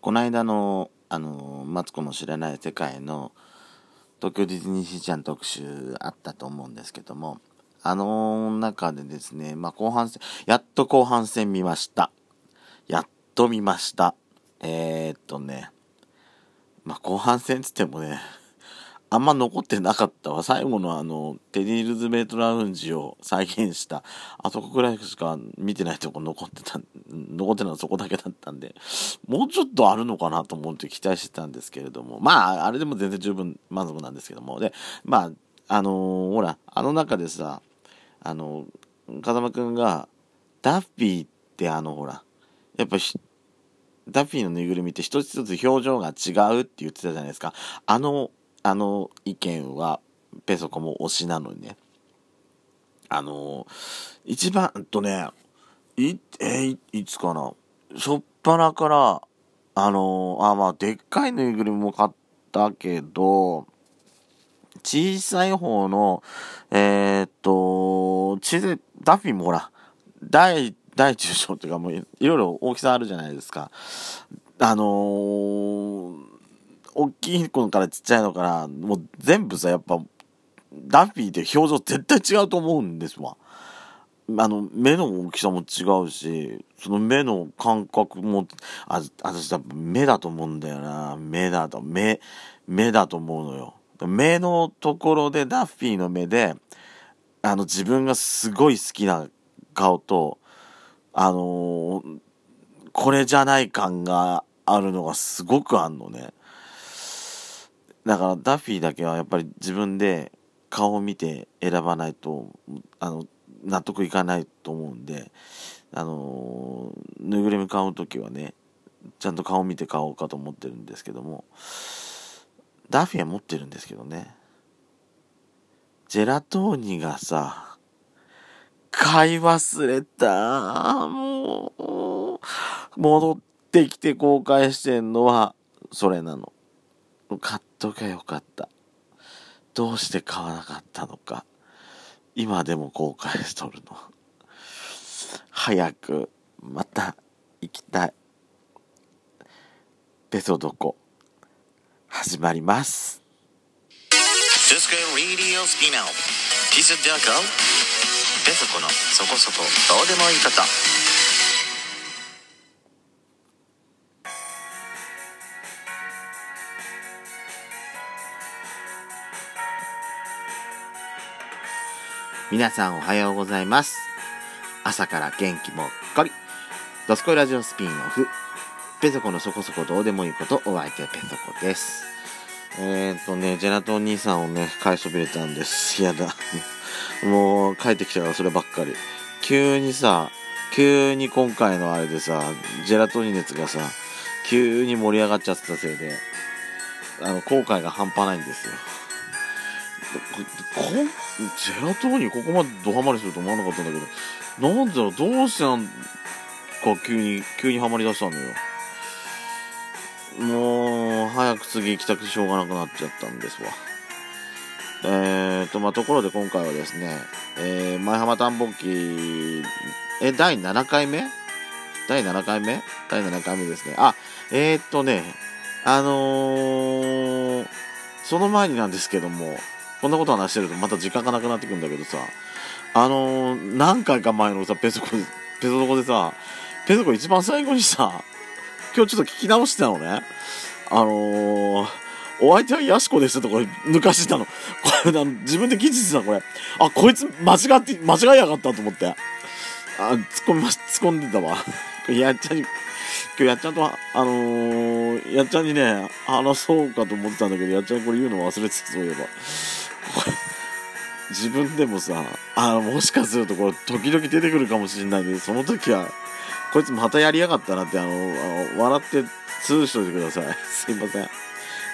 この間の、あの、マツコの知らない世界の東京ディズニーシーちゃん特集あったと思うんですけども、あの中でですね、まあ、後半戦、やっと後半戦見ました。やっと見ました。えー、っとね、まあ、後半戦つってもね、あんま残ってなかったわ。最後のあの、テディ・ルズベートラウンジを再現した、あそこぐらいしか見てないとこ残ってた、残ってたのはそこだけだったんで、もうちょっとあるのかなと思って期待してたんですけれども、まあ、あれでも全然十分満足なんですけども、で、まあ、あのー、ほら、あの中でさ、あの、風間くんが、ダッフィーってあの、ほら、やっぱダッフィーのぬいぐるみって一つ一つ表情が違うって言ってたじゃないですか。あのあの意見はペソコも推しなのにね。あの一番とね、い、えい、いつかな？しょっぱなから、あのあ、まあ、でっかいぬいぐるみも買ったけど、小さい方の、えー、っと、小さい、ダフィーもほら、大、大中小っていうかもういろいろ大きさあるじゃないですか。あのー、大きい子からちっちゃいのから、もう全部さ、やっぱ、ダッフィーって表情絶対違うと思うんですわ。あの、目の大きさも違うし、その目の感覚も、あ、私多分目だと思うんだよな。目だと、目、目だと思うのよ。目のところでダッフィーの目で、あの自分がすごい好きな顔と、あのー、これじゃない感があるのがすごくあんのね。だからダッフィーだけはやっぱり自分で顔を見て選ばないとあの納得いかないと思うんであのぬいぐるみ買う時はねちゃんと顔見て買おうかと思ってるんですけどもダッフィーは持ってるんですけどねジェラトーニがさ買い忘れた。もう戻ってきて後悔してんのはそれなの。買っとけよかった。どうして買わなかったのか。今でも後悔しとるの。早く、また、行きたい。ペソドコ、始まります。ペソコのそこそこどうでもいいこ皆さんおはようございます。朝から元気もっこり。ドスコイラジオスピンオフ。ペソコのそこそこどうでもいいこと、お相手ペソコです。えー、っとね、ジェラトン兄さんをね、買いそびれたんです。やだ。もう、帰ってきたからそればっかり。急にさ、急に今回のあれでさ、ジェラトニ熱がさ、急に盛り上がっちゃってたせいで、あの、後悔が半端ないんですよ。こジェラトーニここまでドハマりすると思わなかったんだけど、なんだろう、どうしてなんか急に、急にはまりだしたんだよ。もう、早く次行きたくてしょうがなくなっちゃったんですわ。えーと、まあ、ところで今回はですね、えー、前浜探訪記、え、第7回目？第7回目？第7回目ですね。あ、えー、っとね、あのー、その前になんですけども、こんなこと話してるとまた時間がなくなってくんだけどさ、あのー、何回か前のさ、ペソコ、ペソコでさ、ペソコ一番最後にさ、今日ちょっと聞き直してたのね。あのー、お相手はヤシコですとか抜かしてたの。これ、自分で記事してたこれ。あ、こいつ間違って、間違いやがったと思って。あ、突っ込みまし、突っ込んでたわ。やっちゃんに、今日やっちゃんと、あのー、やっちゃんにね、話そうかと思ってたんだけど、やっちゃんこれ言うの忘れてた、そういえば。自分でもさ、あもしかするとこれ時々出てくるかもしれないけど、その時は、こいつまたやりやがったなって、あの、笑ってスルーしといてください。すいません。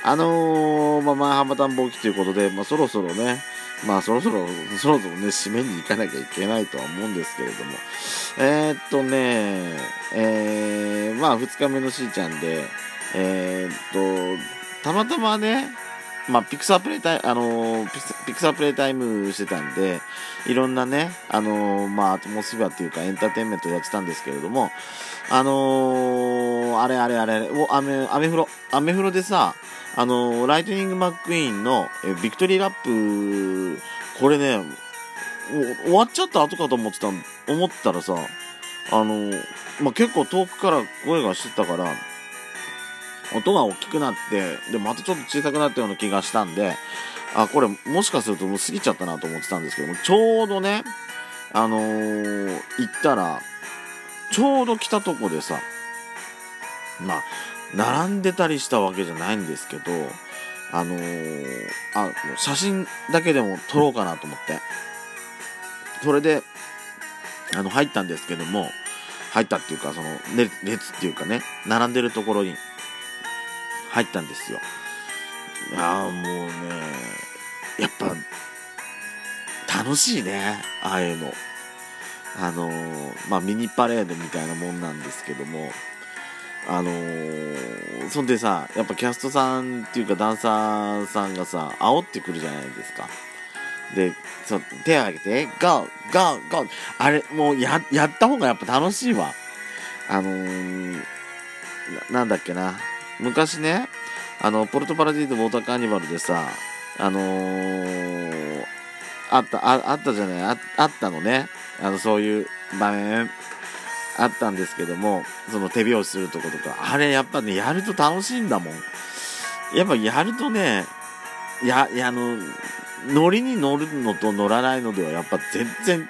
あのー、まあ、まあ、ハマタンボキということで、まあ、そろそろね、まあ、そろそろ、そろそろね、締めに行かなきゃいけないとは思うんですけれども、えー、っとね、えー、まあ、2日目のしーちゃんで、えー、っと、たまたまね、まあ、ピクサープレイタイム、あのピクサープレイタイムしてたんで、いろんなね、あのまあ、アトモスフィアっていうかエンターテインメントやってたんですけれども、あのあれあれあれ、お、アメ、アメフロ、アメフロでさ、あのライトニング・マックイーンのえビクトリーラップ、これね、終わっちゃった後かと思ってた、思ったらさ、あのまあ、結構遠くから声がしてたから、音が大きくなって、で、またちょっと小さくなったような気がしたんで、あ、これもしかするともう過ぎちゃったなと思ってたんですけども、ちょうどね、あのー、行ったら、ちょうど来たとこでさ、まあ、並んでたりしたわけじゃないんですけど、あのー、あ、写真だけでも撮ろうかなと思って。それで、あの、入ったんですけども、入ったっていうか、その、列っていうかね、並んでるところに、入ったんですよ。ああ、もうね、やっぱ、楽しいね、ああいうの。あのー、まあ、ミニパレードみたいなもんなんですけども、あのー、そんでさ、やっぱキャストさんっていうかダンサーさんがさ、煽ってくるじゃないですか。で、そう、手を挙げて、ゴー、ゴー、ゴー。あれ、もうや、やった方がやっぱ楽しいわ。あのー、ななんだっけな。昔ね、あの、ポルトパラディードウォーターカーニバルでさ、あのー、あった、ああったじゃないあ、ったのね。あの、そういう場面、あったんですけども、その手拍子するとことか、あれやっぱね、やると楽しいんだもん。やっぱやるとね、や、や、あの、乗りに乗るのと乗らないのでは、やっぱ全然、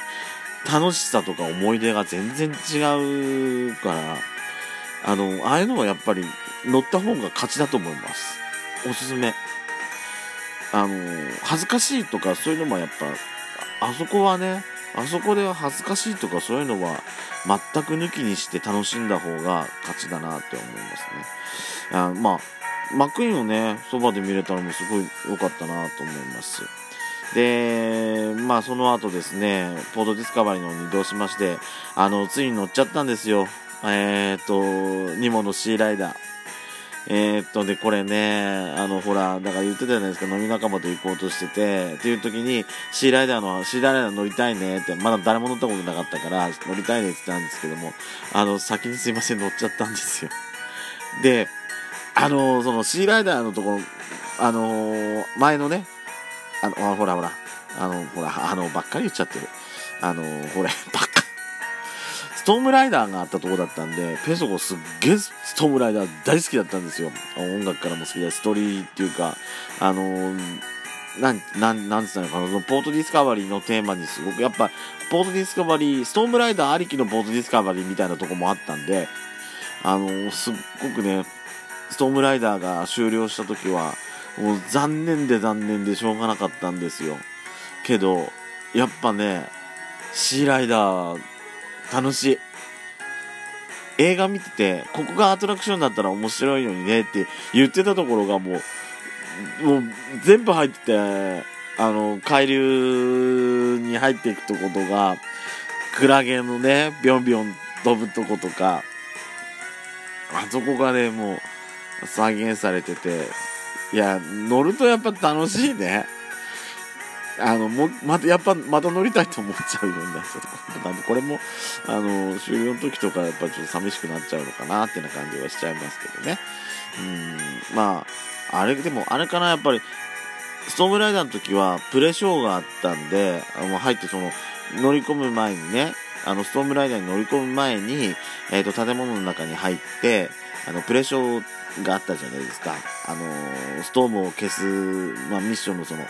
楽しさとか思い出が全然違うから、あの、ああいうのはやっぱり乗った方が勝ちだと思います。おすすめ。あの、恥ずかしいとかそういうのもやっぱ、あそこはね、あそこでは恥ずかしいとかそういうのは全く抜きにして楽しんだ方が勝ちだなって思いますね。あまあ、マックインをね、そばで見れたのもすごい良かったなと思いますで、まあその後ですね、ポートディスカバリーの方に移動しまして、あの、ついに乗っちゃったんですよ。えー、っと、ニモのシーライダー。えー、っと、で、これね、あの、ほら、だから言ってたじゃないですか、飲み仲間と行こうとしてて、っていう時に、シーライダーの、シーライダー乗りたいねって、まだ誰も乗ったことなかったから、乗りたいねって言ったんですけども、あの、先にすいません、乗っちゃったんですよ。で、あの、その、シーライダーのところ、あの前のね、あの、ほらほら、あの、ほら、あの、ばっかり言っちゃってる。あの、ほら、ばっかストームライダーがあったとこだったんで、で、そこすっげえストームライダー大好きだったんですよ。音楽からも好きだし、ストーリーっていうか、あのー、なん、なん、なんつったのかな、そのポートディスカバリーのテーマにすごく、やっぱ、ポートディスカバリー、ストームライダーありきのポートディスカバリーみたいなとこもあったんで、あのー、すっごくね、ストームライダーが終了した時は、もう残念で残念でしょうがなかったんですよ。けど、やっぱね、シーライダー、楽しい。映画見てて、ここがアトラクションだったら面白いのにねって言ってたところがもう、もう全部入ってて、あの、海流に入っていくとことが、クラゲのね、ビョンビョン飛ぶとことか、あそこがね、もう再現されてて、いや、乗るとやっぱ楽しいね。あの、も、また、やっぱ、また乗りたいと思っちゃうようになっちゃった。これも、あの、終了の時とか、やっぱちょっと寂しくなっちゃうのかな、ってな感じはしちゃいますけどね。うん、まあ、あれ、でも、あれかな、やっぱり、ストームライダーの時は、プレショーがあったんで、あの、入ってその、乗り込む前にね、あの、ストームライダーに乗り込む前に、えっ、ー、と、建物の中に入って、あの、プレショーがあったじゃないですか。あの、ストームを消す、まあ、ミッションのその、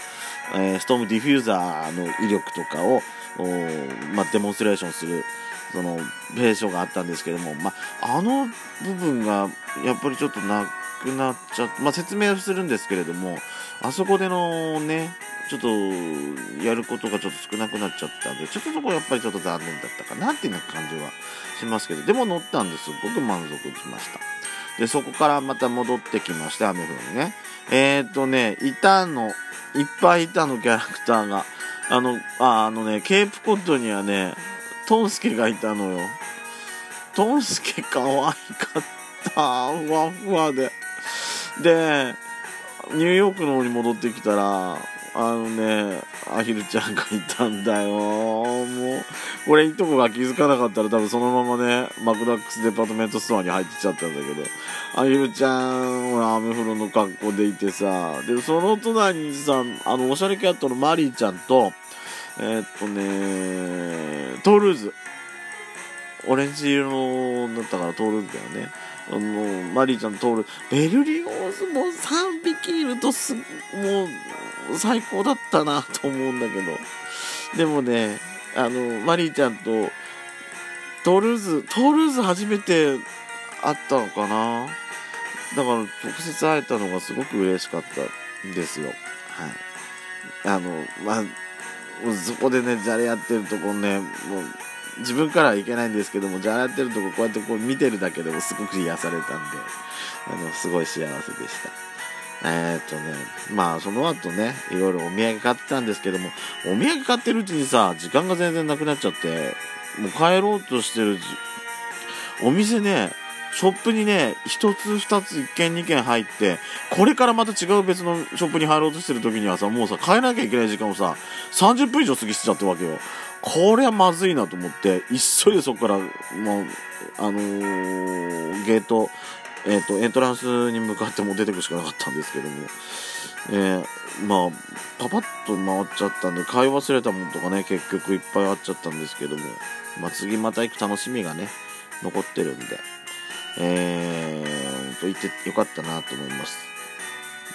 えー、ストームディフューザーの威力とかを、まあ、デモンストレーションする、その、ペーションがあったんですけども、まあ、あの部分が、やっぱりちょっとなくなっちゃって、まあ、説明するんですけれども、あそこでのね、ちょっと、やることがちょっと少なくなっちゃったんで、ちょっとそこやっぱりちょっと残念だったかなっていう感じはしますけど、でも乗ったんですごく満足しました。で、そこからまた戻ってきまして、雨降りにね。えー、っとね、いたの、いっぱいいたの、キャラクターが。あの、あ、あのね、ケープコッドにはね、トンスケがいたのよ。トンスケ可愛かった。ふわふわで。で、ニューヨークの方に戻ってきたらあのねアヒルちゃんがいたんだよ。もうこれいとこが気づかなかったら多分そのままねマクダックスデパートメントストアに入ってっちゃったんだけど。アヒルちゃんほらアメフトの格好でいてさでその隣にさあのおしゃれキャットのマリーちゃんとえー、っとねトゥールーズ。オレンジ色のだったからトールーズだよね。あのマリーちゃん通るベルリオーズも3匹いるとすもう最高だったなと思うんだけど。でもねあのマリーちゃんとトールーズトールーズ初めて会ったのかな。だから直接会えたのがすごく嬉しかったんですよ。はい。あのまあそこでねじゃれやってるとこねもう自分からはいけないんですけどもじゃあやってるとここうやってこう見てるだけでもすごく癒されたんであのすごい幸せでしたえー、っとねまあその後ねいろいろお土産買ってたんですけどもお土産買ってるうちにさ時間が全然なくなっちゃってもう帰ろうとしてるお店ねショップにね、1つ2つ1軒2軒入って、これからまた違う別のショップに入ろうとしてる時にはさ、もうさ、帰らなきゃいけない時間をさ、30分以上過ぎしちゃってるわけよ。これはまずいなと思って、急いでそこから、もう、あのー、ゲート、えっ、ー、と、エントランスに向かっても出てくしかなかったんですけども、えー、まあ、パパッと回っちゃったんで、買い忘れたものとかね、結局いっぱいあっちゃったんですけども、まあ、次また行く楽しみがね、残ってるんで、えー、と言ってよかったなと思います。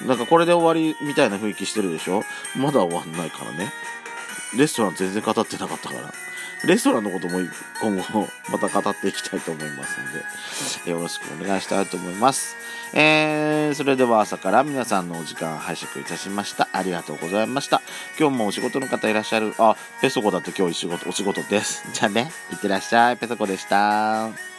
なんかこれで終わりみたいな雰囲気してるでしょ？まだ終わんないからね。レストラン全然語ってなかったから。レストランのことも今後また語っていきたいと思いますので、よろしくお願いしたいと思います。えー、それでは朝から皆さんのお時間拝借いたしました。ありがとうございました。今日もお仕事の方いらっしゃる。あ、ペソコだって今日仕事、お仕事です。じゃあね、いってらっしゃい。ペソコでした。